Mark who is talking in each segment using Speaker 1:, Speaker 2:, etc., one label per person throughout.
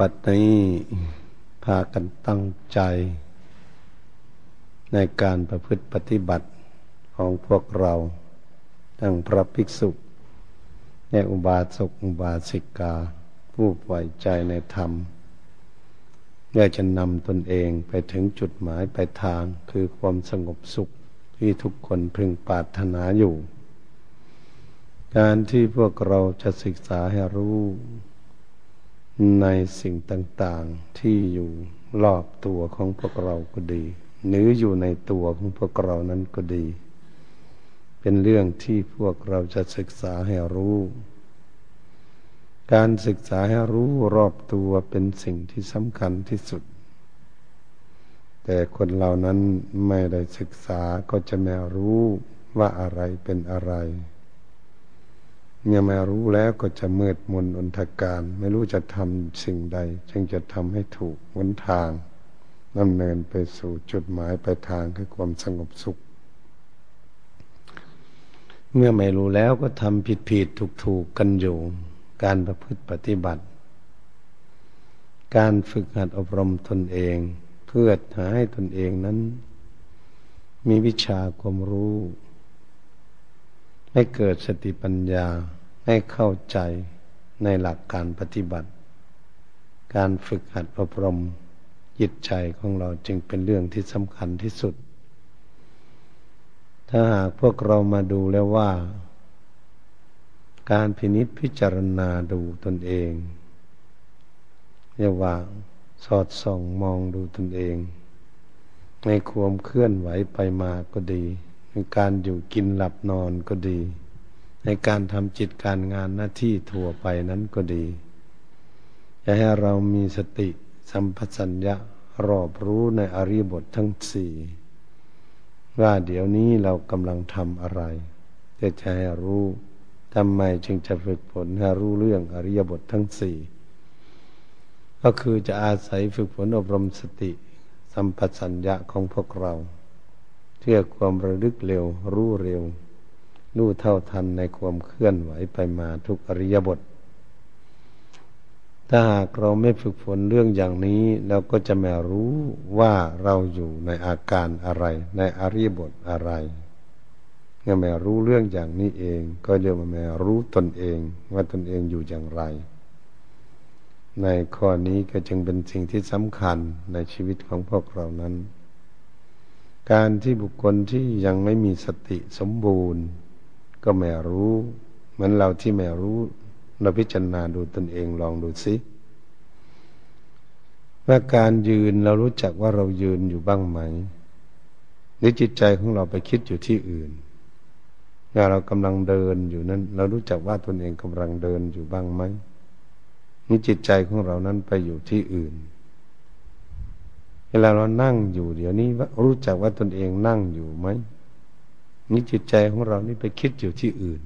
Speaker 1: บัดนี้พากันตั้งใจ ในการประพฤติปฏิบัติของพวกเรา ทั้งพระภิกษุและอุบาสกอุบาสิกา ผู้ปล่อยใจในธรรมเพื่อจะนำตนเองไปถึงจุดหมายปลายทางคือความสงบสุขที่ทุกคนพึงปรารถนาอยู่ การที่พวกเราจะศึกษาให้รู้ ในสิ่งต่างๆที่อยู่รอบตัวของพวกเราก็ดี หรืออยู่ในตัวของพวกเรานั้นก็ดี เป็นเรื่องที่พวกเราจะศึกษาให้รู้ การศึกษาให้รู้รอบตัวเป็นสิ่งที่สำคัญที่สุด แต่คนเหล่านั้นไม่ได้ศึกษาก็จะไม่รู้ว่าอะไรเป็นอะไร เมื่อมารู้แล้วก็จะมืดมนอนทการ ไม่รู้จะทำสิ่งใด จึงจะทำให้ถูกวนทางดำเนินไปสู่จุดหมายไปทางคือความสงบสุข เมื่อไม่รู้แล้วก็ทำผิดผิดถูกถูกกันอยู่ การประพฤติปฏิบัติ การฝึกหัดอบรมตนเอง เพื่อหาให้ตนเองนั้น มีวิชาความรู้ ให้เกิดสติปัญญาให้เข้าใจในหลักการปฏิบัติ การฝึกหัดอบรมจิตใจของเราจึงเป็นเรื่องที่สำคัญที่สุด ถ้าหากพวกเรามาดูแล้วว่า การพินิษพิจารณาดูตนเองเรียกว่าสอดส่องมองดูตนเอง ในความเคลื่อนไหวไปมาก็ดี ในการอยู่กินหลับนอนก็ดี ในการทำจิตการงานหน้าที่ทั่วไปนั้นก็ดีจะให้เรามีสติสัมปชัญญะรอบรู้ในอริยบททั้งสี่ว่าเดี๋ยวนี้เรากำลังทำอะไรจะจะให้รู้ทำไมจึงจะฝึกฝนให้รู้เรื่องอริยบททั้งสี่ก็คือจะอาศัยฝึกฝนอบรมสติ สัมปชัญญะของพวกเรา เพื่อความระลึกเร็ว รู้เร็ว รู้เท่าทันในความเคลื่อนไหวไปมาทุกอริยบท ถ้าหากเราไม่ฝึกฝนเรื่องอย่างนี้ เราก็จะไม่รู้ว่าเราอยู่ในอาการอะไร ในอริยบทอะไรเมื่อไม่รู้เรื่องอย่างนี้เอง ก็เรียกว่าไม่รู้ตนเอง ว่าตนเองอยู่อย่างไร ในข้อนี้ก็จึงเป็นสิ่งที่สำคัญในชีวิตของพวกเรานั้น การที่บุคคลที่ยังไม่มีสติสมบูรณ์ ก็ไม่รู้เหมือนเราที่ไม่รู้ เราพิจารณาดูตนเองลองดูสิว่าการยืนเรารู้จักว่าเรายืนอยู่บ้างไหมหรือจิตใจของเราไปคิดอยู่ที่อื่นเมื่อเรากำลังเดินอยู่นั้น เรารู้จักว่าตนเองกำลังเดินอยู่บ้างไหมนี่จิตใจของเรานั้นไปอยู่ที่อื่น เวลาเรานั่งอยู่ เดี๋ยวนี้รู้จักว่าตนเองนั่งอยู่ไหมนี่จิตใจของเรานี่ไปคิดอยู่ที่อื่น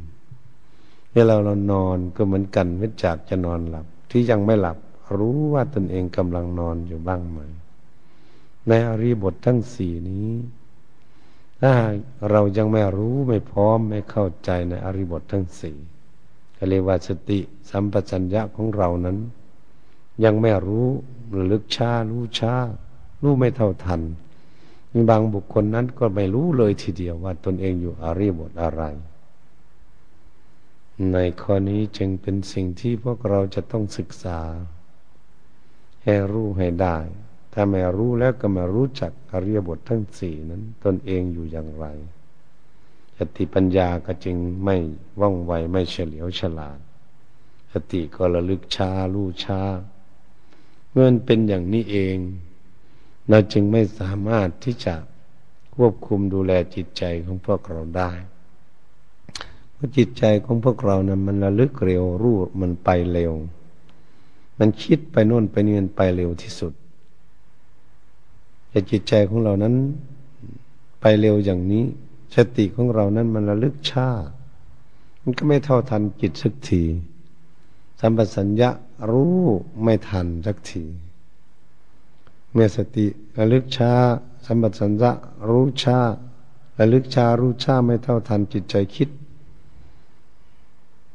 Speaker 1: เวลาเรานอนก็เหมือนกันเว้นจากจะนอนหลับ ที่ยังไม่หลับ รู้ว่าตนเองกำลังนอนอยู่บ้างไหม ในอริบททั้งสี่นี้ถ้าเรายังไม่รู้ไม่พร้อมไม่เข้าใจในอริบททั้งสี่ก็เรียกว่าสติสัมปชัญญะของเรานั้น ยังไม่รู้ระลึกช้ารู้ช้า รู้ไม่เท่าทันมีบางบุคคลนั้นก็ไม่รู้เลยทีเดียวว่าตนเองอยู่อาริบทอะไร ในข้อนี้จึงเป็นสิ่งที่พวกเราจะต้องศึกษา ให้รู้ให้ได้ ถ้าไม่รู้แล้วก็มารู้จักอริยบททั้งสี่นั้น ตนเองอยู่อย่างไรสติปัญญาก็จึงไม่ว่องไวไม่เฉลียวฉลาดสติก็ระลึกช้ารู้ช้าเมื่อเป็นอย่างนี้เอง เราจึงไม่สามารถที่จะควบคุมดูแลจิตใจของพวกเราได้เพราะจิตใจของพวกเรานะ่ะมันระลึกเร็วรู้มันไปเร็ว มันคิดไปโน่นไปนี่มันไปเร็วที่สุดแต่จิตใจของเรานั้นไปเร็วอย่างนี้ สติของเรานั้นมันระลึกช้ามันก็ไม่เท่าทันจิตสักทีสัมปสัญญะรู้ไม่ทันสักที เมื่อสติระลึกช้า สัมปสัญญะรู้ช้าระลึกช้ารู้ช้าไม่เท่าทันจิตใจคิด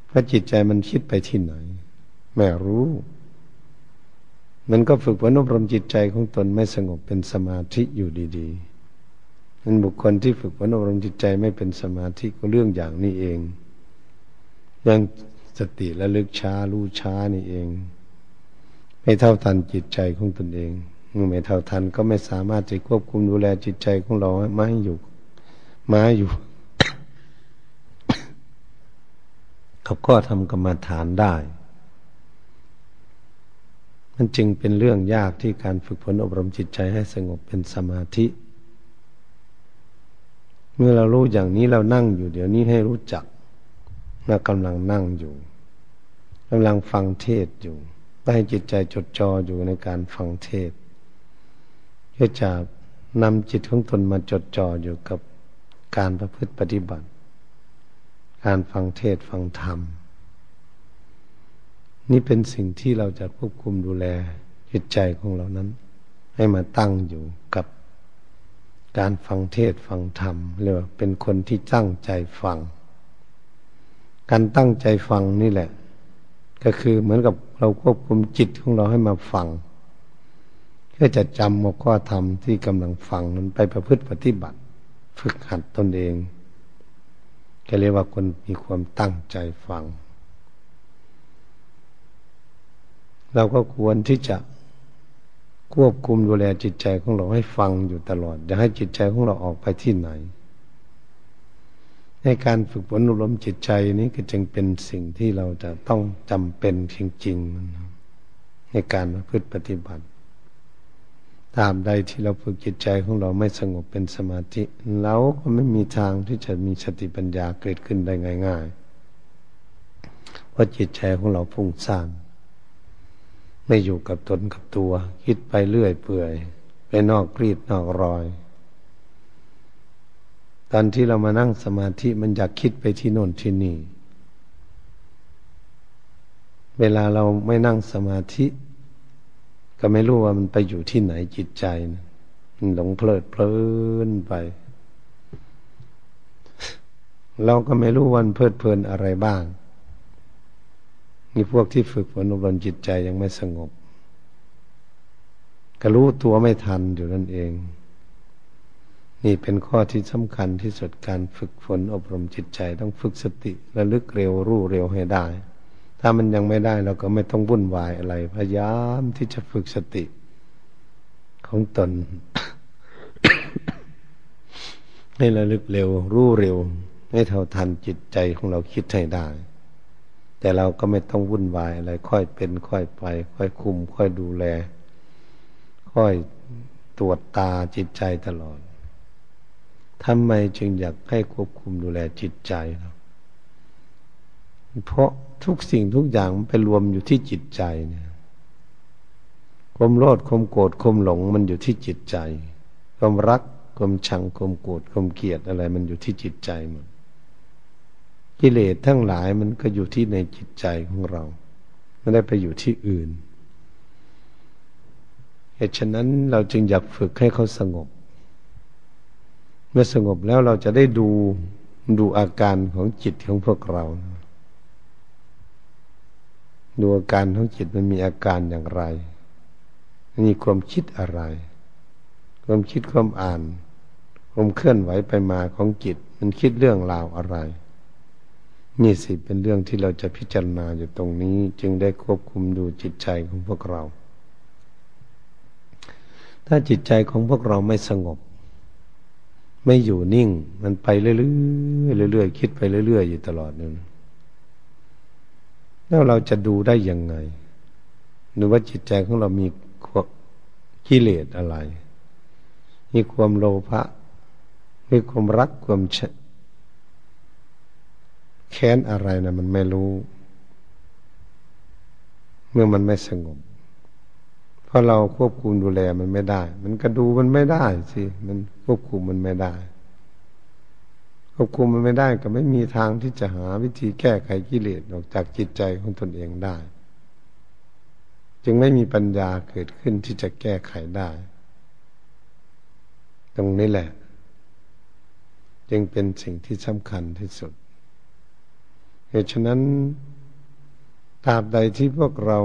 Speaker 1: พราะจิตใจมันคิดไปที่ไหนแม่รู้ มันก็ฝึกฝนอบรมจิตใจของตนไม่สงบเป็นสมาธิอยู่ดีๆนั้นบุคคลที่ฝึกฝนอบรมจิตใจไม่เป็นสมาธิก็เรื่องอย่างนี้เองเรื่องสติและลึกช้ารู้ช้านี่เอง ไม่เท่าทันจิตใจของตนเอง ไม่เท่าทันก็ไม่สามารถจะควบคุมดูแลจิตใจของเราม่ให้อยู่มาอยู่เขาก็ทำกรรมฐานได้ มันจึงเป็นเรื่องยากที่การฝึกฝนอบรมจิตใจให้สงบเป็นสมาธิ เมื่อเรารู้อย่างนี้เรานั่งอยู่ เดี๋ยวนี้ให้รู้จักเรากำลังนั่งอยู่กำลังฟังเทศอยู่ให้จิตใจจดจ่ออยู่ในการฟังเทศ เพื่อจะนำจิตของตนมาจดจ่ออยู่กับการประพฤติปฏิบัติ การฟังเทศฟังธรรม นี่เป็นสิ่งที่เราจะควบคุมดูแลจิตใจของเรานั้น ให้มาตั้งอยู่กับการฟังเทศฟังธรรมเรียกว่าเป็นคนที่ตั้งใจฟัง การตั้งใจฟังนี่แหละ ก็คือเหมือนกับเราควบคุมจิตของเราให้มาฟัง พื่อจะจำหัวข้อธรรมที่กำลังฟังนั้นไปประพฤติปฏิบัติ ฝึกหัดตนเองก็เรียกว่าคนมีความตั้งใจฟัง เราก็ควรที่จะควบคุมดูแลจิตใจของเราให้ฟังอยู่ตลอด อย่าให้จิตใจของเราออกไปที่ไหน ในการฝึกฝนอบรมจิตใจนี้ก็จึงเป็นสิ่งที่เราจะต้องจำเป็นจริงๆ ในการพฤติปฏิบัติ ตามใดที่เราฝึกจิตใจของเราไม่สงบเป็นสมาธิเราก็ไม่มีทางที่จะมีสติปัญญาเกิดขึ้นได้ง่าย ๆ เพราะจิตใจของเราฟุ้งซ่านไม่อยู่กับตนกับตัว คิดไปเรื่อยเปื่อย ไปนอกกรีดนอกรอย ตอนที่เรามานั่งสมาธิมันอยากคิดไปที่โน่นที่นี่ เวลาเราไม่นั่งสมาธิ ก็ไม่รู้ว่ามันไปอยู่ที่ไหนจิตใจนะมันหลงเพลิดเพลินไป เราก็ไม่รู้วันเพลิดเพลินอะไรบ้างนี่พวกที่ฝึกฝนอบรมจิตใจยังไม่สงบก็รู้ตัวไม่ทันอยู่นั่นเอง นี่เป็นข้อที่สำคัญที่สุดการฝึกฝนอบรมจิตใจ ต้องฝึกสติระลึกเร็วรู้เร็วให้ได้ ถ้ามันยังไม่ได้เราก็ไม่ต้องวุ่นวายอะไร พยายามที่จะฝึกสติของตน ให้ระลึกเร็ว รู้เร็ว ให้เท่าทันจิตใจของเราคิดให้ได้ แต่เราก็ไม่ต้องวุ่นวายอะไร ค่อยเป็น ค่อยไป ค่อยคุม ค่อยดูแล ค่อยตรวจตาจิตใจตลอดทำไมจึงอยากให้ควบคุมดูแลจิตใจเราเพราะ ทุกสิ่งทุกอย่างมันไปรวมอยู่ที่จิตใจเนี่ยความโลภความโกรธความหลงมันอยู่ที่จิตใจ ความรักความชังความโกรธความเกลียดอะไร มันอยู่ที่จิตใจหมดกิเลสทั้งหลายมันก็อยู่ที่ในจิตใจของเราไม่ได้ไปอยู่ที่อื่นเหตุฉะนั้นเราจึงอยากฝึกให้เขาสงบ เมื่อสงบแล้วเราจะได้ดูดูอาการของจิตของพวกเรา ดูอาการของจิตมันมีอาการอย่างไร มีความคิดอะไร ความคิดความอ่าน ความเคลื่อนไหวไปมาของจิต มันคิดเรื่องราวอะไร นี่สิเป็นเรื่องที่เราจะพิจารณาอยู่ตรงนี้ จึงได้ควบคุมดูจิตใจของพวกเรา ถ้าจิตใจของพวกเราไม่สงบ ไม่อยู่นิ่ง มันไปเรื่อยๆเรื่อยๆคิดไปเรื่อยๆอยู่ตลอดนั่น แล้วเราจะดูได้ยังไง หรือว่าจิตใจของเรามีกิเลสอะไร มีความโลภะมีความรักความแค้นอะไรนะมันไม่รู้ เมื่อมันไม่สงบเพราะเราควบคุมดูแลมันไม่ได้ มันก็ดูมันไม่ได้สิมันควบคุมมันไม่ได้ ควบคุมมันไม่ได้ก็ไม่มีทางที่จะหาวิธีแก้ไขกิเลสออกจากจิตใจของตนเองได้ จึงไม่มีปัญญาเกิดขึ้นที่จะแก้ไขได้ ตรงนี้แหละ จึงเป็นสิ่งที่สำคัญที่สุด เหตุฉะนั้นตราบใดที่พวกเรา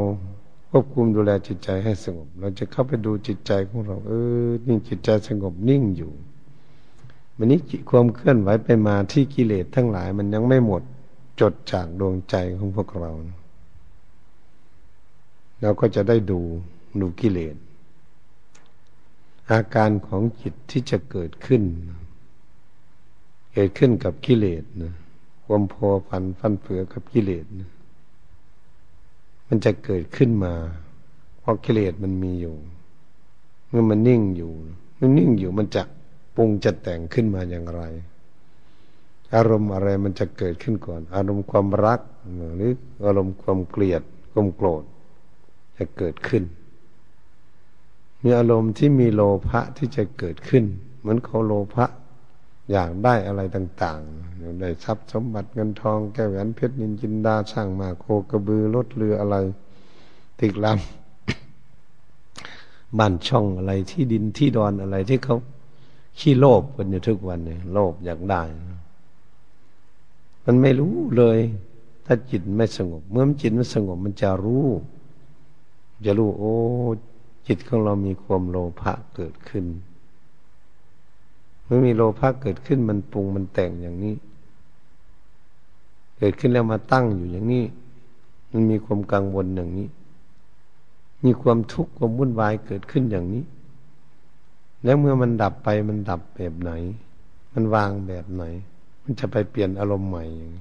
Speaker 1: ควบคุมดูแลจิตใจให้สงบ เราจะเข้าไปดูจิตใจของเรา เออนี่จิตใจสงบนิ่งอยู่ มันนี้ความเคลื่อนไหวไปมาที่กิเลสทั้งหลาย มันยังไม่หมดจดจากดวงใจของพวกเรา เราก็จะได้ดูดูกิเลสอาการของจิตที่จะเกิดขึ้น เกิดขึ้นกับกิเลสนะความพอพันฟันเฟือกับกิเลสนะมันจะเกิดขึ้นมา เพราะกิเลสมันมีอยู่ เมื่อมันนิ่งอยู่ มันนิ่งอยู่มันจะ ปรุงจะแต่งขึ้นมาอย่างไร อารมณ์อะไรมันจะเกิดขึ้นก่อน อารมณ์ความรักหรืออารมณ์ความเกลียดความโกรธ จะเกิดขึ้นมีอารมณ์ที่มีโลภะที่จะเกิดขึ้น เหมือนเขาโลภะอยากได้อะไรต่างๆอยากได้ทรัพย์สมบัติเงินทองแก้วแหวนเพชรนินจินดาช่างมาโคกระบือรถเรืออะไร ติกลำบ้านช่องอะไรที่ดินที่ดอนอะไรที่เขา ขี้โลภกันอยู่ทุกวันเนี่ยโลภอยากได้ มันไม่รู้เลย ถ้าจิตไม่สงบ เมื่อจิตไม่สงบมันจะรู้ จะรู้ โอ้ จิตของเรามีความโลภะเกิดขึ้น เมื่อมีโลภะเกิดขึ้นมันปรุงมันแต่งอย่างนี้ เกิดขึ้นแล้วมาตั้งอยู่อย่างนี้ มันมีความกังวลอย่างนี้ มีความทุกข์ความวุ่นวายเกิดขึ้นอย่างนี้ แล้วเมื่อมันดับไปมันดับแบบไหน มันวางแบบไหน มันจะไปเปลี่ยนอารมณ์ใหม่อย่าง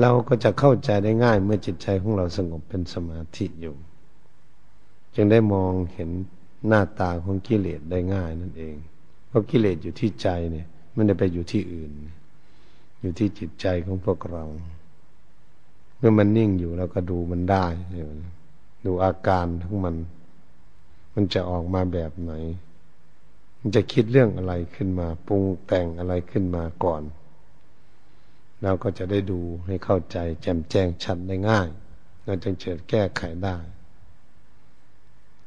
Speaker 1: เราก็จะเข้าใจได้ง่ายเมื่อจิตใจของเราสงบเป็นสมาธิอยู่ จึงได้มองเห็นหน้าตาของกิเลสได้ง่ายนั่นเอง เพราะกิเลสอยู่ที่ใจเนี่ยมันจะไปอยู่ที่อื่น อยู่ที่จิตใจของพวกเรา เมื่อมันนิ่งอยู่เราก็ดูมันได้ ดูอาการทั้งมัน มันจะออกมาแบบไหน มันจะคิดเรื่องอะไรขึ้นมา ปรุงแต่งอะไรขึ้นมาก่อน เราก็จะได้ดูให้เข้าใจ แจ่มแจ้งชัดได้ง่าย เราจึงเจิดแก้ไขได้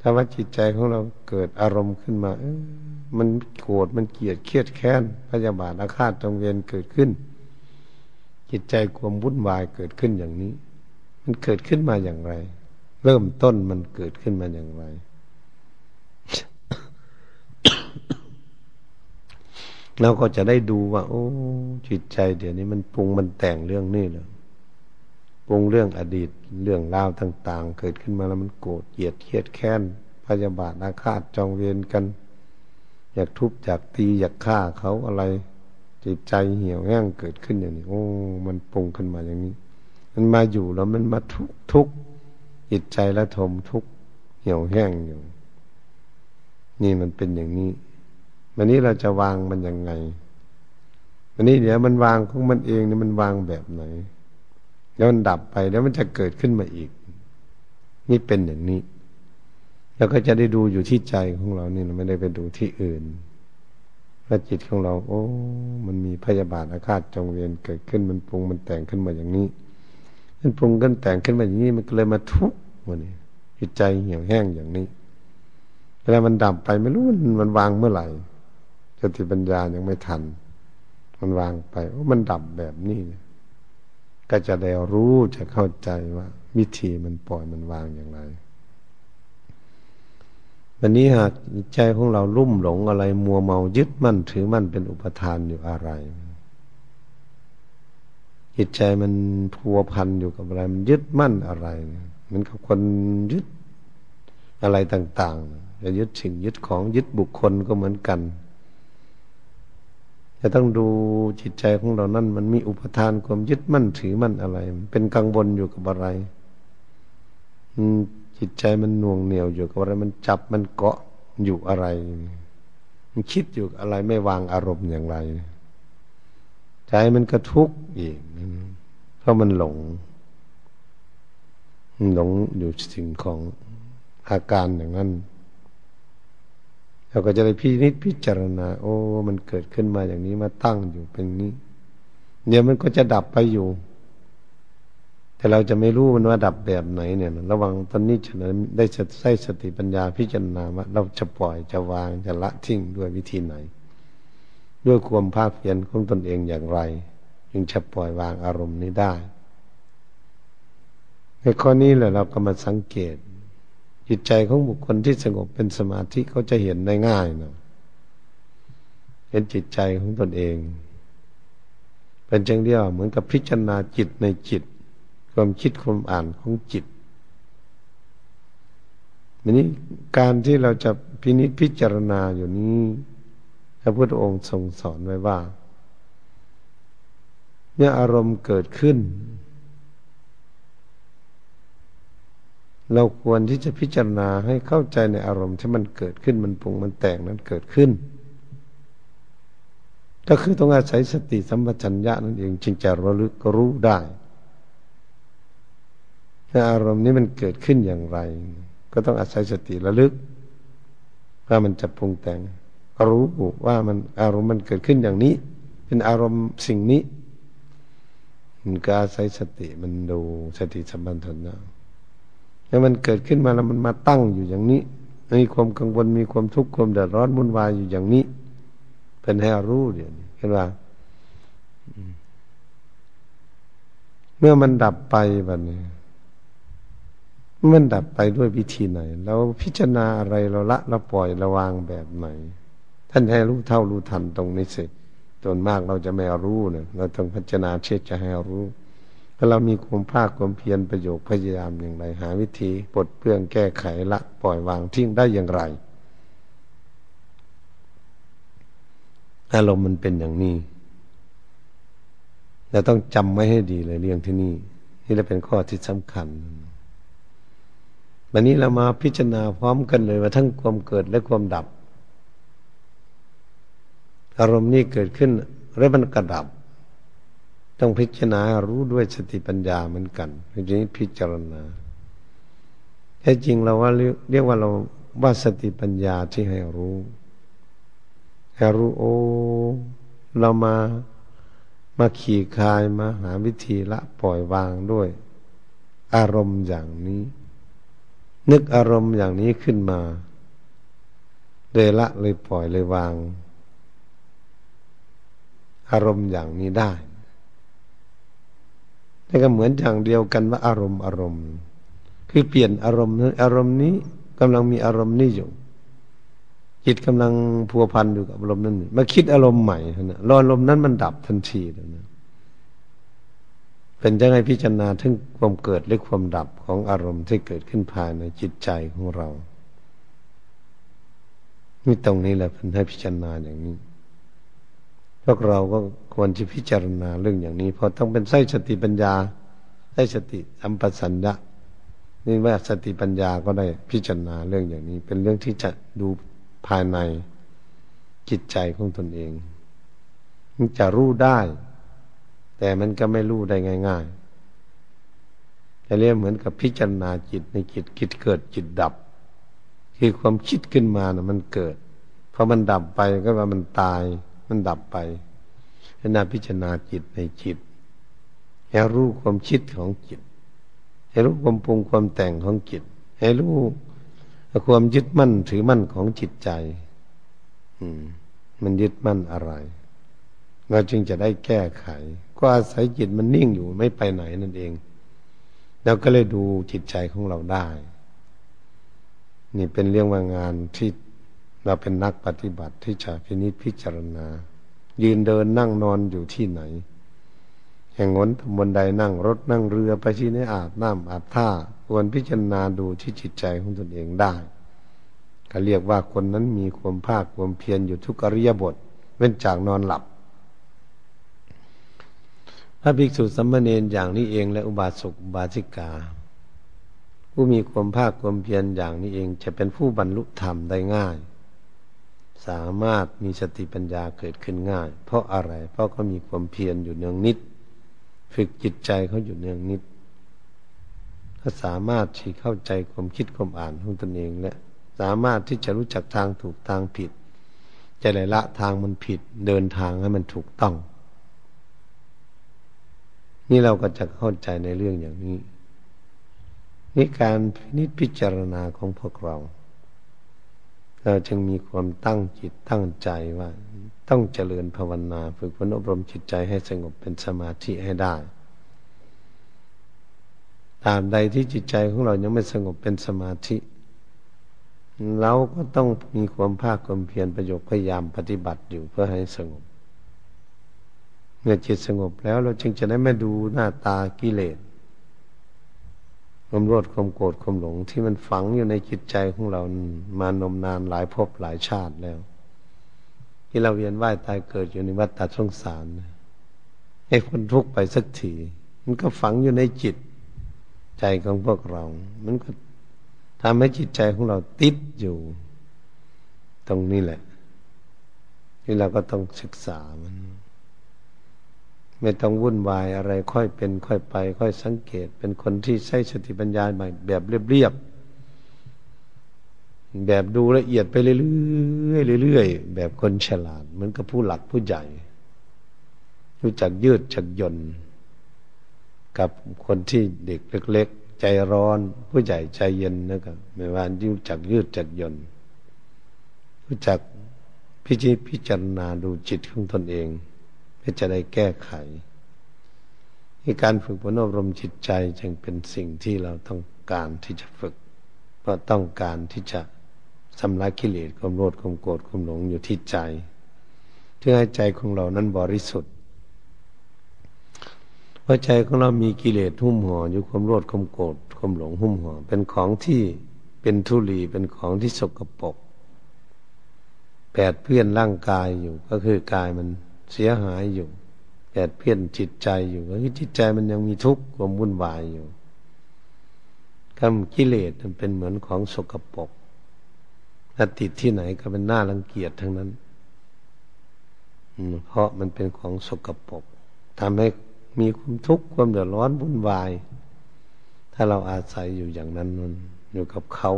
Speaker 1: ถ้าว่าจิตใจของเราเกิดอารมณ์ขึ้นมาเออมันโกรธมันเกลียดเครียดแค้นพยาบาทอาฆาตจงเวรเกิดขึ้น จิตใจความวุ่นวายเกิดขึ้นอย่างนี้ มันเกิดขึ้นมาอย่างไร เริ่มต้นมันเกิดขึ้นมาอย่างไร เราก็จะได้ดูว่า โอ้ จิตใจเดี๋ยวนี้มันปรุงมันแต่งเรื่องนี้เลยปรุงเรื่องอดีตเรื่องราวต่าง ๆ เกิดขึ้นมาแล้วมันโกรธเกลียดเครียดแค้นพยาบาทอาฆาตจองเวรกัน อยากทุบอยากตีอยากฆ่าเขาอะไร จิตใจเหี่ยวแห้งเกิดขึ้นอย่างนี้ โอ้ มันปรุงขึ้นมาอย่างนี้ มันมาอยู่แล้วมันมาทุกทุกจิตใจละทมทุกเหี่ยวแห้งอยู่ นี่มันเป็นอย่างนี้ วันนี้เราจะวางมันยังไงวันนี้เดี๋ยวมันวางของมันเองนี่มันวางแบบไหน แล้วมันดับไปแล้วมันจะเกิดขึ้นมาอีก นี่เป็นอย่างนี้ แล้วก็จะได้ดูอยู่ที่ใจของเรานี่เราไม่ได้ไปดูที่อื่นถ้าจิตของเรา โอ้ มันมีพยาบาทอาฆาตจงเวียนเกิดขึ้นมันปรุงมันแต่งขึ้นมาอย่างนี้ มันปรุงกันแต่งขึ้นมาอย่างนี้ มันก็เลยมาทุกข์วันนี้จิตใจเหี่ยวแห้งอย่างนี้เวลามันดับไปไม่รู้มันวางเมื่อไหร่ สติปัญญายังไม่ทัน มันวางไปมันดับแบบนี้ก็จะได้รู้จะเข้าใจว่า วิธีมันปล่อยมันวางอย่างไรวันนี้หากใจของเราลุ่มหลงอะไร มัวเมายึดมั่นถือมั่นเป็นอุปทานอยู่อะไร จิตใจมันพัวพันอยู่กับอะไร มันยึดมั่นอะไรมันกับคนยึดอะไรต่าง ๆ จะยึดสิ่งยึดของยึดบุคคลก็เหมือนกัน จะต้องดูจิตใจของเรานั่นมันมีอุปทานความยึดมั่นถือมั่นอะไร เป็นกังวลอยู่กับอะไรจิตใจมันน่วงเหนียวอยู่กับอะไร มันจับมันเกาะอยู่อะไร มันคิดอยู่อะไรไม่วางอารมณ์อย่างไร ใจมันก็ทุกข์อีกเพราะมันหลง หลงอยู่สิ่งของอาการอย่างนั้น เราก็จะได้พินิจพิจารณา โอ้ มันเกิดขึ้นมาอย่างนี้มาตั้งอยู่เป็นนี้เดี๋ยวมันก็จะดับไปอยู่ แต่เราจะไม่รู้มันว่าดับแบบไหนเนี่ย ระวังตอนนี้จะได้ใช้สติปัญญาพิจารณาว่าเราจะปล่อยจะวางจะละทิ้งด้วยวิธีไหน ด้วยความภาคเพียรของตนเองอย่างไร จึงจะปล่อยวางอารมณ์นี้ได้ในข้อนี้แหละเราก็มาสังเกต จิตใจของบุคคลที่สงบเป็นสมาธิเขาจะเห็นได้ง่ายนะเห็นจิตใจของตนเอง เป็นจังเดียวเหมือนกับพิจารณาจิตในจิต ความคิดความอ่านของจิตอันนี้การที่เราจะพินิจพิจารณาอยู่นี้พระพุทธองค์ทรงสอนไว้ว่า เมื่ออารมณ์เกิดขึ้น เราควรที่จะพิจารณาให้เข้าใจในอารมณ์ที่มันเกิดขึ้นมันปรุงมันแต่งนั้นเกิดขึ้น ก็คือต้องอาศัยสติสัมปชัญญะนั่นเองจึงจะระลึกรู้ได้ถ้าอารมณ์นี้มันเกิดขึ้นอย่างไร ก็ต้องอาศัยสติระลึก ว่ามันจะปรุงแต่ง รู้ว่ามันอารมณ์มันเกิดขึ้นอย่างนี้ เป็นอารมณ์สิ่งนี้มันก็อาศัยสติมันดูสติสัมปันธ์นะ แล้วมันเกิดขึ้นมาแล้วมันมาตั้งอยู่อย่างนี้มีความกังวลมีความทุกข์ความเดือดร้อนวุ่นวายอยู่อย่างนี้เป็นให้รู้เดี๋ยวนี้เห็นว่าเมื่อมันดับไปแบบนี้ มันดับไปด้วยวิธีไหน เราพิจารณาอะไรเราละเราปล่อยระวางแบบไหน ท่านให้รู้เท่ารู้ทันตรงนี้เสร็จจนมากเราจะไม่รู้เนี่ยเราต้องพัฒนาเชื่อจะให้รู้ ถ้าเรามีความภาคความเพียรประโยชน์พยายามอย่างไร หาวิธีปลดเปลื้องแก้ไขละปล่อยวางทิ้งได้อย่างไร อารมณ์มันเป็นอย่างนี้เราต้องจำไว้ให้ดีเลยเรื่องที่นี่ นี่จะเป็นข้อที่สำคัญวันนี้เรามาพิจารณาพร้อมกันเลยว่าทั้งความเกิดและความดับ อารมณ์นี้เกิดขึ้นแล้วมันกระดับ ต้องพิจารณารู้ด้วยสติปัญญาเหมือนกันทีนี้พิจารณาแท้จริงเราว่าเรียกว่าเราว่าสติปัญญาที่ให้รู้ให้รู้โอ้เรามามาขี่คายมาหาวิธีละปล่อยวางด้วย อารมณ์อย่างนี้ นึกอารมณ์อย่างนี้ขึ้นมาเลยละเลยปล่อยเลยวาง อารมณ์อย่างนี้ได้ นี่ก็เหมือนอย่างเดียวกันว่าอารมณ์อารมณ์ คือเปลี่ยนอารมณ์อารมณ์นี้กำลังมีอารมณ์นี้อยู่ จิตกำลังพัวพันอยู่กับอารมณ์นั้นมาคิดอารมณ์ใหม่นะรออารมณ์นั้นมันดับทันทีแล้วนะเป็นยังไงพิจารณาถึงความเกิดและความดับของอารมณ์ที่เกิดขึ้นภายในจิตใจของเรานี่ตรงนี้แหละเป็นให้พิจารณาอย่างนี้ พวกเราก็ ควรจะพิจารณาเรื่องอย่างนี้เพราะต้องเป็นไส้สติปัญญาไส้สติสัมปสัญญะนี่ว่าสติปัญญาก็ได้พิจารณาเรื่องอย่างนี้ เป็นเรื่องที่จะดูภายในจิตใจของตนเอง มันจะรู้ได้ แต่มันก็ไม่รู้ได้ง่ายๆจะเรียกเหมือนกับพิจารณาจิตในจิตคิดเกิดจิตดับ คือความคิดขึ้นมานะมันเกิดพอมันดับไปก็ว่ามันตาย มันดับไป ให้นาพิจารณาจิตในจิตให้รู้ความคิดของจิต ให้รู้ความปรุงความแต่งของจิต ให้รู้ความยึดมั่นถือมั่นของจิตใจ อืม มันยึดมั่นอะไรเราจึงจะได้แก้ไข ก็อาศัยจิตมันนิ่งอยู่ไม่ไปไหนนั่นเองเราก็เลยดูจิตใจของเราได้ นี่เป็นเรื่องว่างานที่เราเป็นนักปฏิบัติที่จะพินิจพิจารณา ยืนเดินนั่งนอนอยู่ที่ไหน แห่งนทำบนใดนั่งรถนั่งเรือไปที่ไหนอาบน้ำอาบท่าควรพิจารณาดูที่จิตใจของตนเองได้ก็เรียกว่าคนนั้นมีความภาคความเพียรอยู่ทุกอริยบท เว้นจากนอนหลับ พระภิกษุสัมมาเนนอย่างนี้เองและอุบาสกอุบาสิกา ผู้มีความภาคความเพียรอย่างนี้เองจะเป็นผู้บรรลุธรรมได้ง่าย สามารถมีสติปัญญาเกิดขึ้นง่าย เพราะอะไร เพราะเขามีความเพียรอยู่เนืองนิด ฝึกจิตใจเขาอยู่เนืองนิดถ้าสามารถที่เข้าใจความคิดความอ่านของตนเองและสามารถที่จะรู้จักทางถูกทางผิด จะได้ละทางมันผิด เดินทางให้มันถูกต้อง นี่เราก็จะเข้าใจในเรื่องอย่างนี้นี่การพินิจพิจารณาของพวกเรา เราจึงมีความตั้งจิตตั้งใจว่า ต้องเจริญภาวนา ฝึกฝนอบรมจิตใจให้สงบเป็นสมาธิให้ได้ตามใดที่จิตใจของเรายังไม่สงบเป็นสมาธิ เราก็ต้องมีความภาคความเพียรประโยชน์พยายามปฏิบัติอยู่เพื่อให้สงบ เมื่อจิตสงบแล้วเราจึงจะได้ไม่ดูหน้าตากิเลส ความโลภความโกรธความหลง ที่มันฝังอยู่ในจิตใจของเรามานมนานหลายภพหลายชาติแล้ว ที่เราเวียนว่ายตายเกิดอยู่ในวัฏฏะสงสารให้พ้นทุกข์ไปสักทีมันก็ฝังอยู่ในจิตใจของพวกเรา มันก็ทำให้จิตใจของเราติดอยู่ ตรงนี้แหละที่เราก็ต้องศึกษามัน ไม่ต้องวุ่นวายอะไรค่อยเป็นค่อยไป ค่อยสังเกต เป็นคนที่ใช้สติปัญญาใหม่แบบเรียบๆแบบดูละเอียดไปเรื่อยๆเรื่อยๆแบบคนฉลาดเหมือนกับผู้หลักผู้ใหญ่ รู้จักยืดจักยนกับคนที่เด็กเล็ก ๆ ใจร้อน ผู้ใหญ่ใจเย็นนะครับไม่ว่ารู้จักยืดจักยนรู้จักพิจิตพิจารณาดูจิตของตนเอง เพื่อจะได้แก้ไขการฝึกฝนอบรมจิตใจจึงเป็นสิ่งที่เราต้องการที่จะฝึก เพราะต้องการที่จะสำลักกิเลสความโลภความโกรธความหลงอยู่ที่ใจเพื่อให้ใจของเรานั้นบริสุทธิ์เพราะใจของเรามีกิเลสหุ้มห่ออยู่ความโลภความโกรธความหลงหุ้มห่อเป็นของที่เป็นทุลีเป็นของที่สกปรกแปดเพื่อนร่างกายอยู่ก็คือกายมัน เสียหายอยู่แปดเพี้ยนจิตใจอยู่คือจิตใจมันยังมีทุกข์ความวุ่นวายอยู่คำกิเลสมันเป็นเหมือนของสกปรกถ้าติดที่ไหนก็เป็นหน้ารังเกียจทั้งนั้นเพราะมันเป็นของสกปรกทำให้มีความทุกข์ความเดือดร้อนวุ่นวาย ถ้าเราอาศัยอยู่อย่างนั้นนันอยู่กับเขา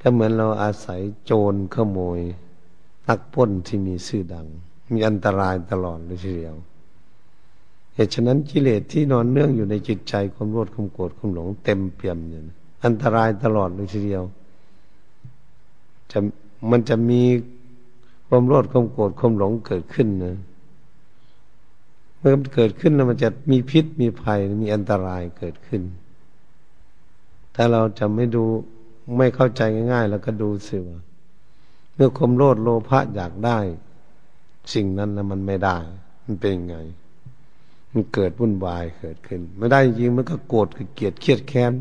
Speaker 1: ก็เหมือนเราอาศัยโจรขโมยนักป้นที่มีชื่อดัง มีอันตรายตลอดเลยทีเดียว เหตุฉะนั้นกิเลสที่นอนเนื่องอยู่ในจิตใจความโลภความโกรธความหลงเต็มเปี่ยมอยู่อันตรายตลอดเลยทีเดียวจะมันจะมีความโลภความโกรธความหลงเกิดขึ้นนะเมื่อมันเกิดขึ้นแล้วมันจะมีพิษมีภัยมีอันตรายเกิดขึ้น ถ้าเราจะไม่ดูไม่เข้าใจง่าย ๆ แล้วก็ดูสิว่าเมื่อความโลภโลภะอยากได้ สิ่งนั้นนะมันไม่ได้ มันเป็นไง มันเกิดวุ่นวายเกิดขึ้น ไม่ได้จริงมันก็โกรธคือเกลียดเครียดแค้น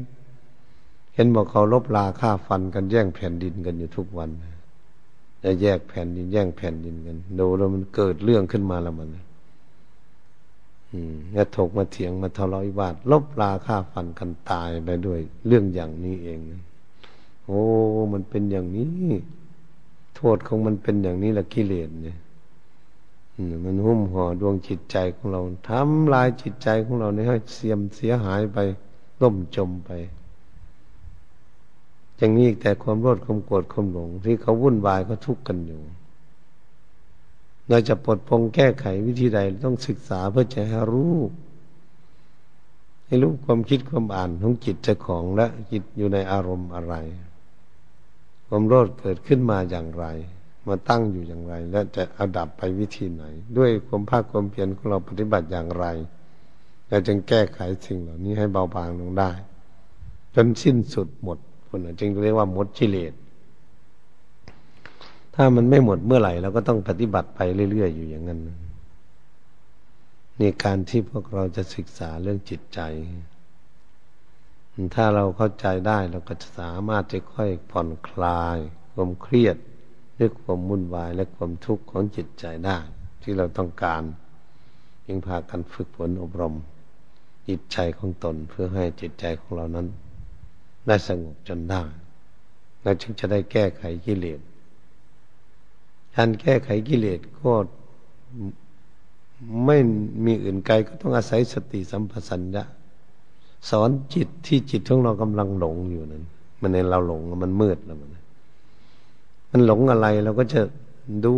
Speaker 1: เห็นบอกเขาลบลาฆ่าฟันกันแย่งแผ่นดินกันอยู่ทุกวันจะแยกแผ่นดินแย่งแผ่นดินกันดูแล้วมันเกิดเรื่องขึ้นมาแล้วมันอืมเนี่ยถกมาเถียงมาทะเลาะวิวาทลบลาฆ่าฟันกันตายไปด้วย เรื่องอย่างนี้เองโอ้ มันเป็นอย่างนี้ โทษของมันเป็นอย่างนี้ละกิเลสเนี่ย มันหุ้มห่อดวงจิตใจของเราทำลายจิตใจของเราเนี่ยให้เสียมเสียหายไปล่มจมไปอย่างนี้แต่ความโลภความโกรธความหลง ที่เขาวุ่นวายเขาทุกข์กันอยู่ เราจะปลดปลงแก้ไขวิธีใดต้องศึกษาเพื่อจะให้รู้ ให้รู้ความคิดความอ่านของจิตเจ้าของและจิตอยู่ในอารมณ์อะไร ความโลภเกิดขึ้นมาอย่างไร มาตั้งอยู่อย่างไร และจะเอาดับไปวิธีไหน ด้วยความภาคความเพียรของเราปฏิบัติอย่างไรเราจึงแก้ไขสิ่งเหล่านี้ให้เบาบางลงได้ จนสิ้นสุดหมดคนจึงเรียกว่าหมดกิเลสถ้ามันไม่หมดเมื่อไหร่เราก็ต้องปฏิบัติไปเรื่อยๆอยู่อย่างนั้นนี่การที่พวกเราจะศึกษาเรื่องจิตใจ ถ้าเราเข้าใจได้เราก็จะสามารถจะค่อยผ่อนคลายความเครียด ด้วยความวุ่นวายและความทุกข์ของจิตใจได้ ที่เราต้องการยิ่งพากันฝึกฝนอบรม จิตใจของตนเพื่อให้จิตใจของเรานั้น ได้สงบจนได้และจึงจะได้แก้ไขกิเลสการแก้ไขกิเลสก็ไม่มีอื่นไกลก็ต้องอาศัยสติสัมปชัญญะสอนจิตที่จิตของเรากำลังหลงอยู่นั้น มันในเราหลงมันมืดแล้วมัน มันหลงอะไรเราก็จะดู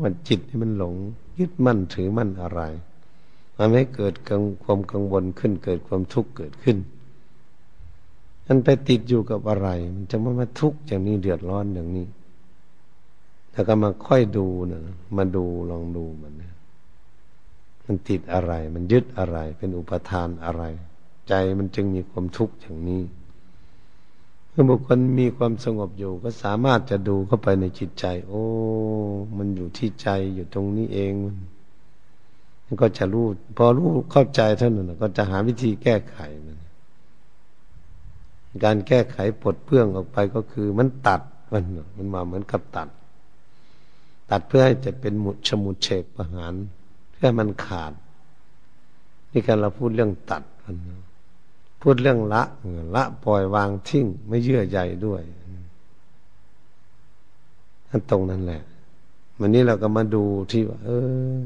Speaker 1: ว่าจิตที่มันหลง ยึดมั่นถือมั่นอะไรมันไม่เกิดความกังวลขึ้น เกิดความทุกข์เกิดขึ้นมันไปติดอยู่กับอะไร มันจะมามาทุกข์อย่างนี้เดือดร้อนอย่างนี้แล้วก็มาค่อยดูนะมาดูลองดูมันนะมันติดอะไร มันยึดอะไร เป็นอุปทานอะไร ใจมันจึงมีความทุกข์อย่างนี้ื่อบุคคลมีความสงบอยู่ ก็สามารถจะดูเข้าไปในจิตใจ โอ้ มันอยู่ที่ใจอยู่ตรงนี้เองมันก็จะรู้พอรู้เข้าใจเท่านั้นก็จะหาวิธีแก้ไขมันการแก้ไขปลดเปื้องออกไปก็คือมันตัดมันมันมาเหมือนกับตัด ตัดเพื่อให้จะเป็นมุชมุเฉกประหาร เพื่อมันขาด นี่การเราพูดเรื่องตัดมัน พูดเรื่องละละปล่อยวางทิ้งไม่เยื่อใยด้วยนั่นตรงนั้นแหละวันนี้เราก็มาดูที่ว่า เออ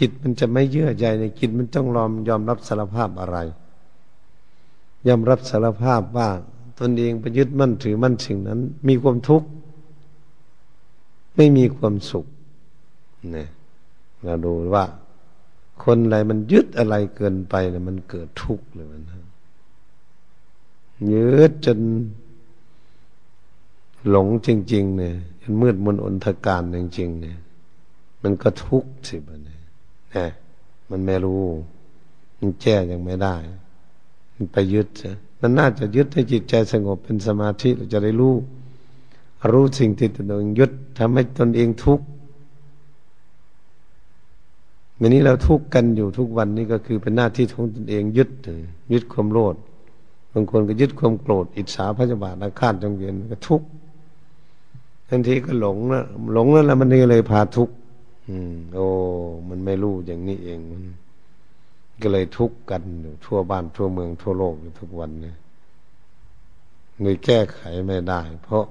Speaker 1: จิตมันจะไม่เยื่อใยในจิตมันต้องยอมยอมรับสารภาพอะไร ยอมรับสารภาพว่าตนเองไปยึดมั่นถือมั่นสิ่งนั้น มีความทุกข์ ไม่มีความสุขเนี่ยเราดูว่า คนอะไรมันยึดอะไรเกินไปเนี่ยมันเกิดทุกข์เลยมัน ยืดจนหลงจริง ๆ เนี่ยจนมืดมนอนทการจริง ๆ เนี่ย มันก็ทุกข์สิบันเนี่ยนะมันไม่รู้ มันแก้ยังไม่ได้ มันไปยึดะมันน่าจะยึดให้จิตใจสงบเป็นสมาธิเราจะได้รู้รู้สิ่งที่ตนเองยึดทำให้ตนเองทุกข์วันนี้เราทุกข์กันอยู่ทุกวันนี้ก็คือเป็นหน้าที่ของตนเองยึดยึดความโลภ บางคนก็ยึดความโกรธ อิจฉาพยาบาทอาฆาตจงเวียนก็ทุกข์ทันทีก็หลงแล้วหลงแล้วมันนี่เลยพาทุกข์อืมโอ้ มันไม่รู้อย่างนี้เองก็เลยทุกข์กันอยู่ทั่วบ้านทั่วเมืองทั่วโลกทุกวันเนี่ยเลยแก้ไขไม่ได้ เพราะ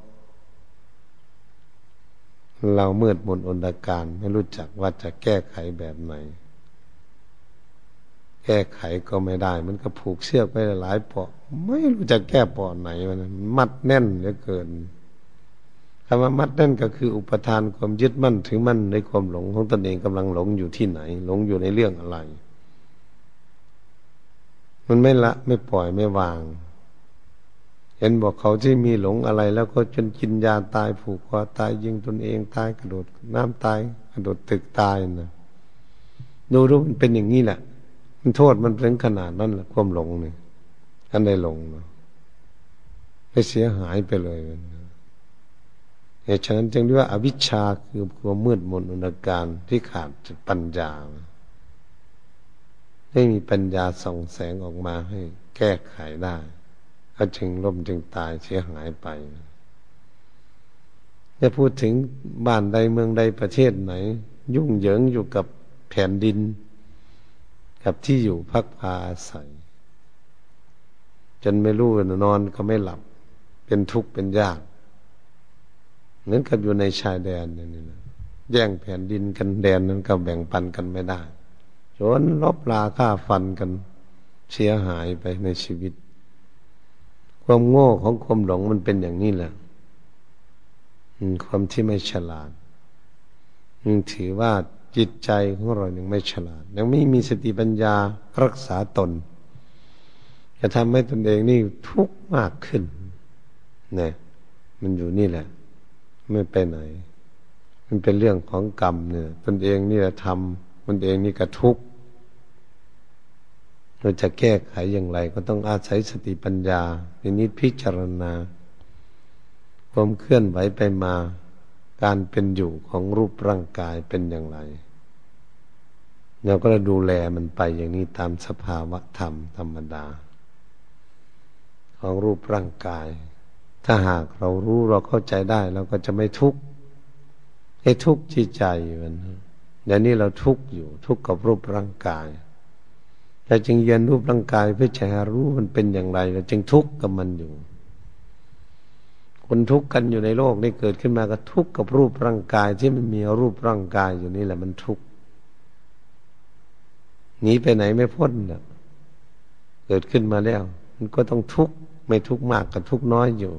Speaker 1: เราเมืดมนอนตการไม่รู้จักว่าจะแก้ไขแบบไหน แก้ไขก็ไม่ได้ มันก็ผูกเชือกไปหลายปอไม่รู้จะแก้ปอไหนมันมัดแน่นเหลือเกินคำว่ามัดแน่นก็คืออุปทานความยึดมั่นถือมั่นในความหลงของตนเองกำลังหลงอยู่ที่ไหน หลงอยู่ในเรื่องอะไร มันไม่ละไม่ปล่อยไม่วาง เห็นบอกเขาที่มีหลงอะไร แล้วก็จนกินยาตายผูกคอตายยิงตนเองตายกระโดดน้ำตายกระโดดตึกตายนะดูรู้มันเป็นอย่างนี้แหละ มันโทษมันถึงขนาดนั้นแหละความหลงเนี่ยอันใดหลงเนาะไม่เสียหายไปเลยเหตุฉะนั้นจึงเรียกว่าอวิชชาคือความมืดมนอุณการที่ขาดปัญญาไม่มีปัญญาส่องแสงออกมาให้แก้ไขได้ก็จึงล่มจึงตายเสียหายไปจะพูดถึงบ้านใดเมืองใดประเทศไหน ยุ่งเหยิงอยู่กับแผ่นดิน กับที่อยู่พักพาอาศัย จนไม่รู้นอนก็ไม่หลับ เป็นทุกข์เป็นยากเหมือนกับอยู่ในชายแดนนี่นะแย่งแผ่นดินกันแดนนั้นก็แบ่งปันกันไม่ได้จนลบลาฆ่าฟันกันเสียหายไปในชีวิต ความโง่ของความหลงมันเป็นอย่างนี้แหละความที่ไม่ฉลาดถือว่า จิตใจของเรายังไม่ฉลาด ยังไม่มีสติปัญญารักษาตน จะทำให้ตนเองนี่ทุกข์มากขึ้นเนี่ยมันอยู่นี่แหละ ไม่ไปไหน มันเป็นเรื่องของกรรมเนี่ยตนเองนี่แหละทำตนเองนี่ก็ทุกข์เราจะแก้ไขอย่างไร ก็ต้องอาศัยสติปัญญาในนิพิจารณา ความเคลื่อนไหวไปมา การเป็นอยู่ของรูปร่างกายเป็นอย่างไรเราก็จะดูแลมันไปอย่างนี้ตามสภาวะธรรมธรรมดา ของรูปร่างกาย ถ้าหากเรารู้เราเข้าใจได้เราก็จะไม่ทุกข์ให้ทุกข์ที่ใจมันเดี๋ยวนี้เราทุกข์อยู่ทุกข์กับรูปร่างกายเราจึงเรียนรูปร่างกายเพื่อจะรู้มันเป็นอย่างไรเราจึงทุกข์กับมันอยู่ คนทุกข์กันอยู่ในโลกนี้เกิดขึ้นมาก็ทุกข์กับรูปร่างกายที่มันมีรูปร่างกายอยู่นี่แหละมันทุกข์หนีไปไหนไม่พ้นนะเกิดขึ้นมาแล้ว มันก็ต้องทุกข์ไม่ทุกข์มากกับทุกข์น้อยอยู่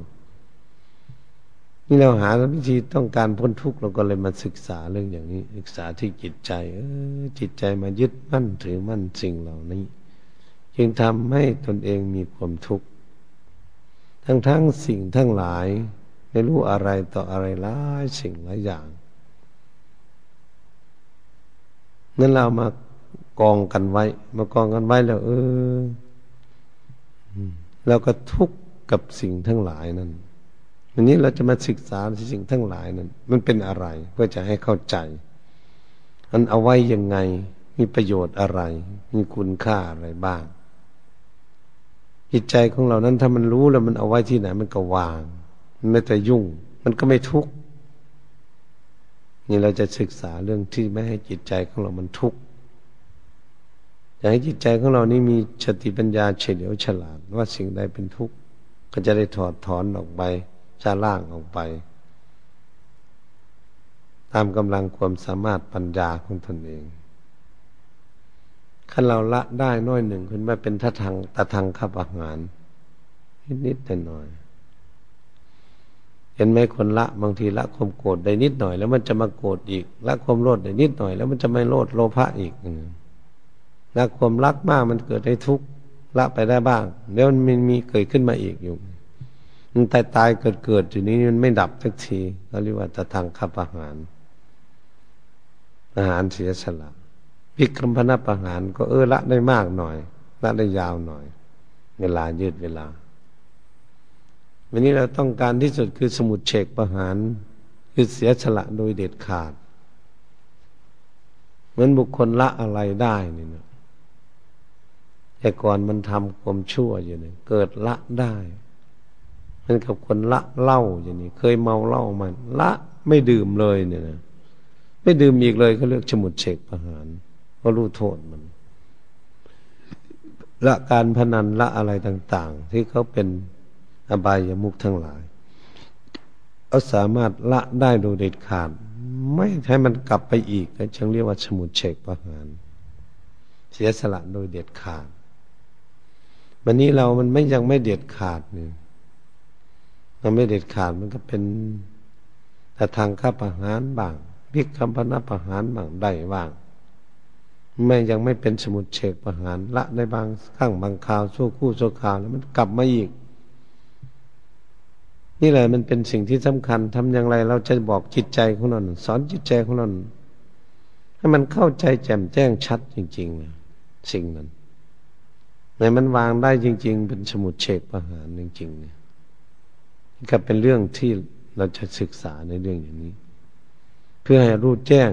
Speaker 1: นี่เราหาวิธีต้องการพ้นทุกข์เราก็เลยมาศึกษาเรื่องอย่างนี้ ศึกษาที่จิตใจ เออจิตใจมายึดมั่นถือมั่นสิ่งเหล่านี้ จึงทำให้ตนเองมีความทุกข์ ทั้งทั้งสิ่งทั้งหลายไม่รู้อะไรต่ออะไรหลายสิ่งหลายอย่าง นั้นเรามากองกันไว้ มากองกันไว้แล้ว เออเราก็ทุกข์กับสิ่งทั้งหลายนั้นวันนี้เราจะมาศึกษาสิ่งทั้งหลายนั้น มันเป็นอะไรเพื่อจะให้เข้าใจมันเอาไว้ยังไง มีประโยชน์อะไร มีคุณค่าอะไรบ้าง จิตใจของเรานั้นถ้ามันรู้แล้วมันเอาไว้ที่ไหน มันก็วางมันไม่แต่ยุ่ง มันก็ไม่ทุกข์นี่เราจะศึกษาเรื่องที่ไม่ให้จิตใจของเรามันทุกข์อยากให้จิตใจของเรานี่มีสติปัญญาเฉลียวฉลาด ว่าสิ่งใดเป็นทุกข์ก็จะได้ถอดถอนออกไปจะล่างออกไป ตามกำลังความสามารถปัญญาของตนเอง ขั้นเราละได้น้อยหนึ่งขึ้นมาเป็นทัทางตะทางขับอาหาร นิดแต่หน่อยเห็นไหมคนละบางทีละความโกรธได้นิดหน่อย แล้วมันจะมาโกรธอีก ละความโลภได้นิดหน่อย แล้วมันจะไม่โลภโลภะอีกละความรักมากมันเกิดให้ทุกข์ละไปได้บ้างเดี๋ยวมันมีเกิดขึ้นมาอีกอยู่ มันตายตายเกิดเกิดอยู่นี้มันไม่ดับสักทีเขาเรียกว่าตะทางขับอาหาร อาหารเสียสละ พิกรมพนับอาหารก็เออละได้มากหน่อย ละได้ยาวหน่อย เวลายืดเวลา วันนี้เราต้องการที่สุดคือสมุดเฉกประหาร คือเสียสละโดยเด็ดขาด เหมือนบุคคลละอะไรได้นี่นะแต่ก่อนมันทำความชั่วอยู่เนี่ยเกิดละได้มันกับคนละเหล้าอย่างนี้ เคยเมาเหล้ามัน ละไม่ดื่มเลยเนี่ยนะไม่ดื่มอีกเลยเขาเรียกสมุดเฉกประหาร เพราะรู้โทษมัน ละการพนันละอะไรต่าง ๆ ที่เขาเป็นอบายามุขทั้งหลายเขาสามารถละได้โดยเด็ดขาด ไม่ให้มันกลับไปอีกฉันเรียกว่าสมุดเฉกประหารเสียสละโดยเด็ดขาดวันนี้เรามันไม่ยังไม่เด็ดขาดเนี่ยมันไม่เด็ดขาดมันก็เป็นแต่ทางข้าประหารบางพิกคำพนัประหารบางได้บ้าง ไม่ยังไม่เป็นสมุดเฉกประหารละในบางข้างบางคราวชั่วคู่ชั่วคราวแล้วมันกลับมาอีก นี่แหละมันเป็นสิ่งที่สำคัญทำอย่างไรเราจะบอกจิตใจของเราสอนจิตใจของเราให้มันเข้าใจแจ่มแจ้งชัดจริง ๆ สิ่งนั้นในมันวางได้จริง ๆ เป็นสมุดเฉกประหารจริงๆเนี่ยก็เป็นเรื่องที่เราจะศึกษาในเรื่องอย่างนี้ เพื่อให้รู้แจ้ง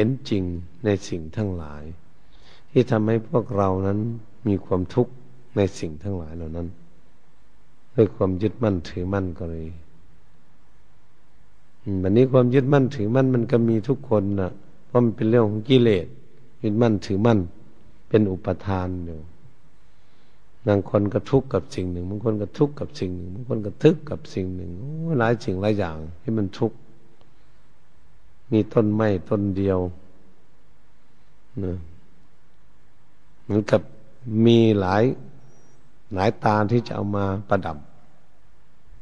Speaker 1: ห็นจริงในสิ่งทั้งหลาย ที่ทำให้พวกเรานั้นมีความทุกข์ในสิ่งทั้งหลายเหล่านั้นด้วยความยึดมั่นถือมั่นก็เลยวันนี้ความยึดมั่นถือมั่นมันก็มีทุกคนนะเพราะมันเป็นเรื่องของกิเลสยึดมั่นถือมั่น เป็นอุปทานอยู่บางคนก็ทุกข์กับสิ่งหนึ่งบางคนก็ทุกข์กับสิ่งหนึ่งบางคนก็ทึกกับสิ่งหนึ่งหลายสิ่งหลายอย่างที่มันทุกข์ มีต้นไม้ต้นเดียวนะเหมือนกับมีหลายหลายตาที่จะเอามาประดับ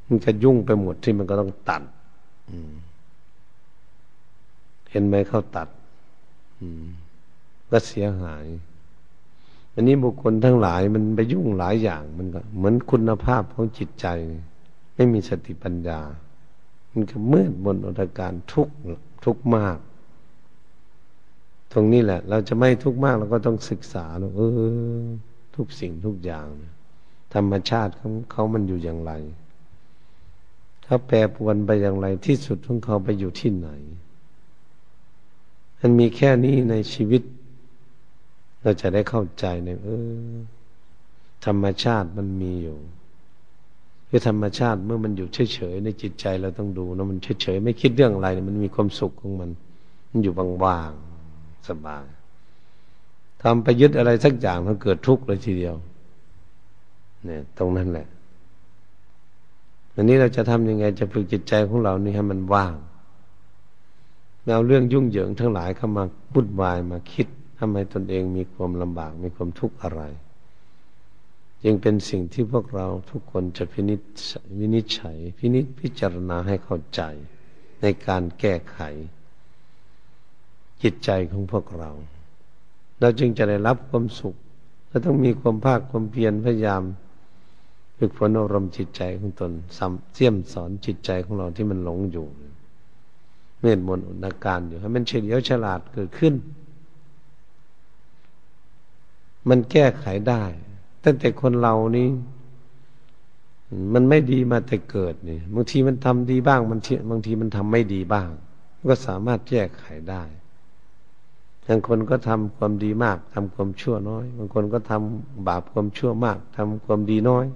Speaker 1: มันจะยุ่งไปหมดที่มันก็ต้องตัดเห็นไหมเขาตัดก็เสียหาย อันนี้บุคคลทั้งหลายมันไปยุ่งหลายอย่างมันก็เหมือนคุณภาพของจิตใจ ไม่มีสติปัญญา มันก็มืดบนอุตการทุกข์ ทุกข์มาก ตรงนี้แหละ เราจะไม่ทุกข์มากเราก็ต้องศึกษาเออทุกสิ่งทุกอย่าง ธรรมชาติของเขามันอยู่อย่างไรถ้าแปรปวนไปอย่างไรที่สุดของเขาไปอยู่ที่ไหน มันมีแค่นี้ในชีวิต เราจะได้เข้าใจในเออธรรมชาติมันมีอยู่ คือธรรมชาติเมื่อมันอยู่เฉยๆในจิตใจเราต้องดูนะมันเฉยๆไม่คิดเรื่องอะไรมันมีความสุขของมัน มันอยู่ว่างๆสบายทำไปยึดอะไรสักอย่างมันเกิดทุกข์เลยทีเดียว เนี่ย ตรงนั้นแหละอันนี้เราจะทำยังไงจะฝึกจิตใจของเรานี่ให้มันว่างเอาเรื่องยุ่งเหยิงทั้งหลายเข้ามาพุดวายมาคิดทำให้ตนเองมีความลำบากมีความทุกข์อะไร จึงเป็นสิ่งที่พวกเราทุกคนจะพินิจวินิจฉัย พินิจพิจารณาให้เข้าใจ ในการแก้ไข จิตใจของพวกเรา เราจึงจะได้รับความสุขและต้องมีความภาคความเพียรพยายามฝึกฝนอารมณ์จิตใจของตนเสี่ยมสอนจิตใจของเราที่มันหลงอยู่เมื่อมนอุณาการอยู่ให้มันเฉลียวฉลาดเกิดขึ้น มันแก้ไขได้ ตั้งแต่คนเรานี้มันไม่ดีมาแต่เกิดนี่บางทีมันทำดีบ้างบางทีบางทีมันทำไม่ดีบ้าง ก็สามารถแก้ไขได้บางคนก็ทำความดีมากทำความชั่วน้อย บางคนก็ทำบาปความชั่วมากทำความดีน้อย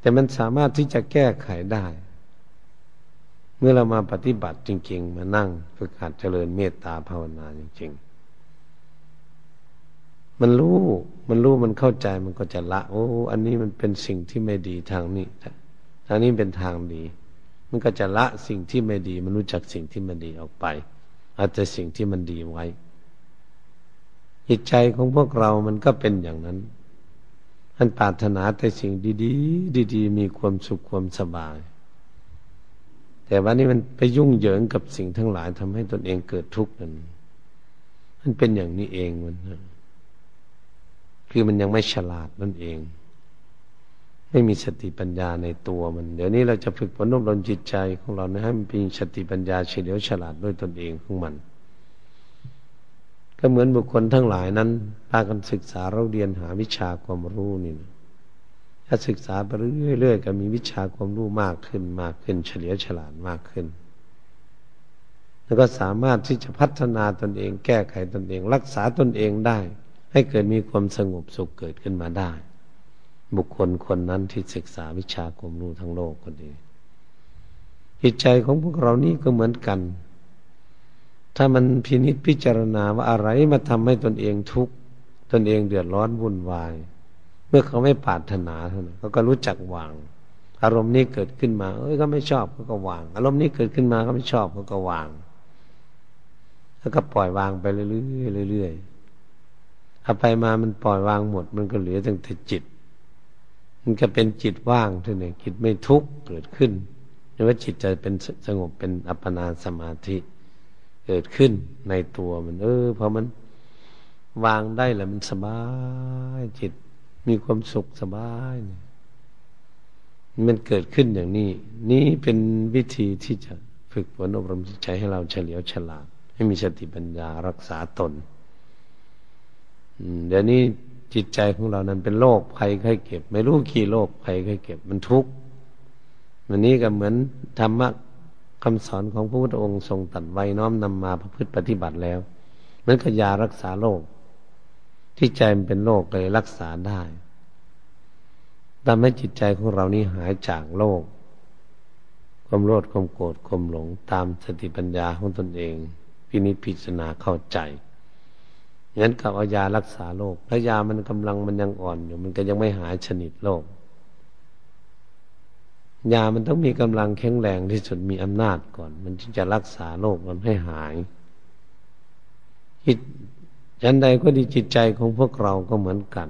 Speaker 1: แต่มันสามารถที่จะแก้ไขได้ เมื่อเรามาปฏิบัติจริง ๆ มานั่งฝึกหัดเจริญเมตตาภาวนาจริง ๆ มันรู้ มันรู้มันเข้าใจมันก็จะละ โอ้ อันนี้มันเป็นสิ่งที่ไม่ดีทางนี้ทางนี้เป็นทางดี มันก็จะละสิ่งที่ไม่ดี มันรู้จักสิ่งที่มันดีออกไปอาจจะสิ่งที่มันดีไว้ จิตใจของพวกเรามันก็เป็นอย่างนั้นมันปรารถนาแต่สิ่งดีๆ ดี ๆ มีความสุขความสบาย แต่ว่านี่มันไปยุ่งเหยิงกับสิ่งทั้งหลายทำให้ตนเองเกิดทุกข์นั้นมันเป็นอย่างนี้เองมันนะ คือมันยังไม่ฉลาดนั่นเอง ไม่มีสติปัญญาในตัวมัน เดี๋ยวนี้เราจะฝึกฝนอบรมจิตใจของเรานะให้มันมีสติปัญญาเฉลียวฉลาดด้วยตนเองของมัน ก็เหมือนบุคคลทั้งหลายนั้นพากันศึกษาเราเรียนหาวิชาความรู้นี่นะถ้าศึกษาไปเรื่อยๆก็มีวิชาความรู้มากขึ้นมากขึ้น เฉลียวฉลาดมากขึ้น แล้วก็สามารถที่จะพัฒนาตนเอง แก้ไขตนเอง รักษาตนเองได้ ให้เกิดมีความสงบสุขเกิดขึ้นมาได้ บุคคลคนนั้นที่ศึกษาวิชาความรู้ทั้งโลกก็ดีจิตใจของพวกเรานี่ก็เหมือนกัน ถ้ามันพินิจพิจารณาว่าอะไรมาทำให้ตนเองทุกข์ตนเองเดือดร้อนวุ่นวาย เมื่อเขาไม่ปรารถนาเท่านั้นเขาก็รู้จักวาง อารมณ์นี้เกิดขึ้นมา เอ้ยก็ไม่ชอบเขาก็วาง อารมณ์นี้เกิดขึ้นมาก็ไม่ชอบเขาก็วาง แล้วก็ปล่อยวางไปเรื่อยๆเรื่อยๆ เอาไปมามันปล่อยวางหมด มันก็เหลือตั้งแต่จิต มันก็เป็นจิตว่างเท่านั้นจิตไม่ทุกข์เกิดขึ้นหรือว่าจิตจะเป็นสงบเป็นอัปปนาสมาธิ เกิดขึ้นในตัวมัน เออพอมันวางได้แล้วมันสบายจิตมีความสุขสบายมันเกิดขึ้นอย่างนี้ นี่เป็นวิธีที่จะฝึกฝนอบรมจิตใจให้เราเฉลียวฉลาด ให้มีสติปัญญารักษาตน เดี๋ยวนี้จิตใจของเรานั้นเป็นโรคภัยไข้เก็บ ไม่รู้กี่โรคภัยไข้เก็บ มันทุกข์วันนี้ก็เหมือนธรรมะคำสอนของพระพุทธองค์ทรงตัดไว้น้อมนำมาประพฤติปฏิบัติแล้วเหมือนกับยารักษาโรคที่ใจมันเป็นโรคเลยรักษาได้ทำให้จิตใจของเรานี้หายจากโรคความโลภความโกรธความหลงตามสติปัญญาของตนเองพินิจพิจารณาเข้าใจ งั้นกับเอายารักษาโรคถ้ายามันกำลังมันยังอ่อนอยู่ มันก็ยังไม่หายชนิดโรคยามันต้องมีกำลังแข็งแรงที่สุดมีอำนาจก่อน มันจึงจะรักษาโรคมันให้หายจิตฉันใดก็ดีจิตใจของพวกเราก็เหมือนกัน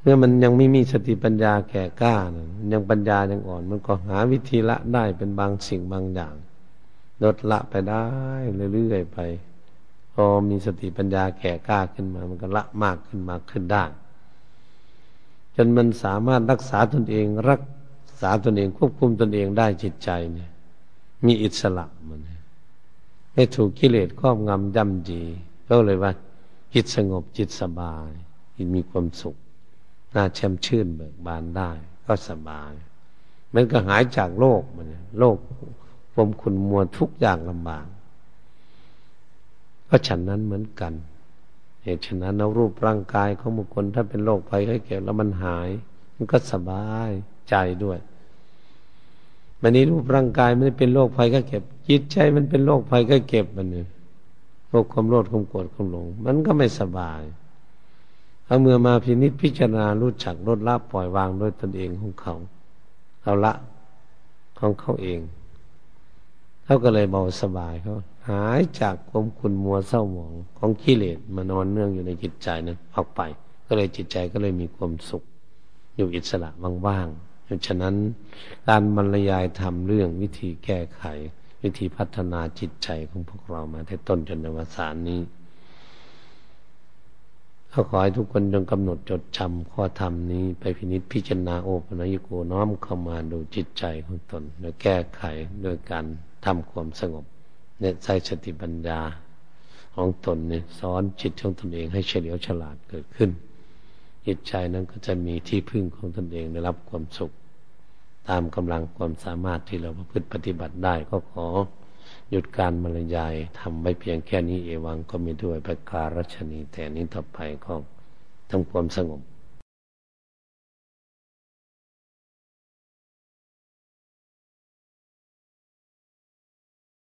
Speaker 1: เมื่อมันยังไม่มีสติปัญญาแก่กล้านะยังปัญญายังอ่อน มันก็หาวิธีละได้เป็นบางสิ่งบางอย่างลดละไปได้เรื่อยๆไป พอมีสติปัญญาแก่กล้าขึ้นมา มันก็ละมากขึ้นมาขึ้นได้ จนมันสามารถรักษาตนเอง รักษาตนเองควบคุมตนเองได้จิตใจเนี่ย มีอิสระมันไม่ถูกกิเลสครอบงำย่ำดีก็เลยว่า จิตสงบจิตสบายจิตมีความสุขน่าแช่มชื่นเบิกบานได้ ก็สบาย มันก็หายจากโลกมันโลกความขุ่นมัวทุกอย่างลำบาก ก็ฉันนั้นเหมือนกัน เหตุฉะนั้นเอารูปร่างกายของบุคคลถ้าเป็นโรคภัยไข้เจ็บแล้วมันหาย มันก็สบายใจด้วยมันนี้รูปร่างกายไม่ได้เป็นโรคภัยไข้เจ็บ จิตใจมันเป็นโรคภัยไข้เจ็บมันเนี่ยโรคความโลภความโกรธความหลง มันก็ไม่สบายเอาเมื่อมาพินิจพิจารณารู้จักลดละปล่อยวางด้วยตนเองของเขาเอาละของเขาเองเขาก็เลยเบาสบายเขา หายจากความขุ่นมัวเศร้าหมองของกิเลสมานอนเนื่องอยู่ในจิตใจนั้นออกไป ก็เลยจิตใจก็เลยมีความสุข อยู่อิสระว่างๆฉะนั้นการบรรยายทำเรื่องวิธีแก้ไข วิธีพัฒนาจิตใจของพวกเรามาแต่ต้นจนในวสานนี้ก็ขอให้ทุกคนจงกำหนดจดจำข้อธรรมนี้ไปพินิจพิจารณาโอปนยโกน้อมเข้ามาดูจิตใจของตน โดยแก้ไขโดยการทำความสงบ เนี่ยใช้สติปัญญาของตนเนี่ยสอนจิตของตนเองให้เฉลียวฉลาดเกิดขึ้น จิตใจนั้นก็จะมีที่พึ่งของตนเองได้รับความสุข ตามกำลังความสามารถที่เราประพฤติปฏิบัติได้ก็ขอหยุดการบรรยายทำไว้เพียงแค่นี้เอวังก็มีด้วยประการรัชนีแต่นี้ต่อไปก็ทำความสงบ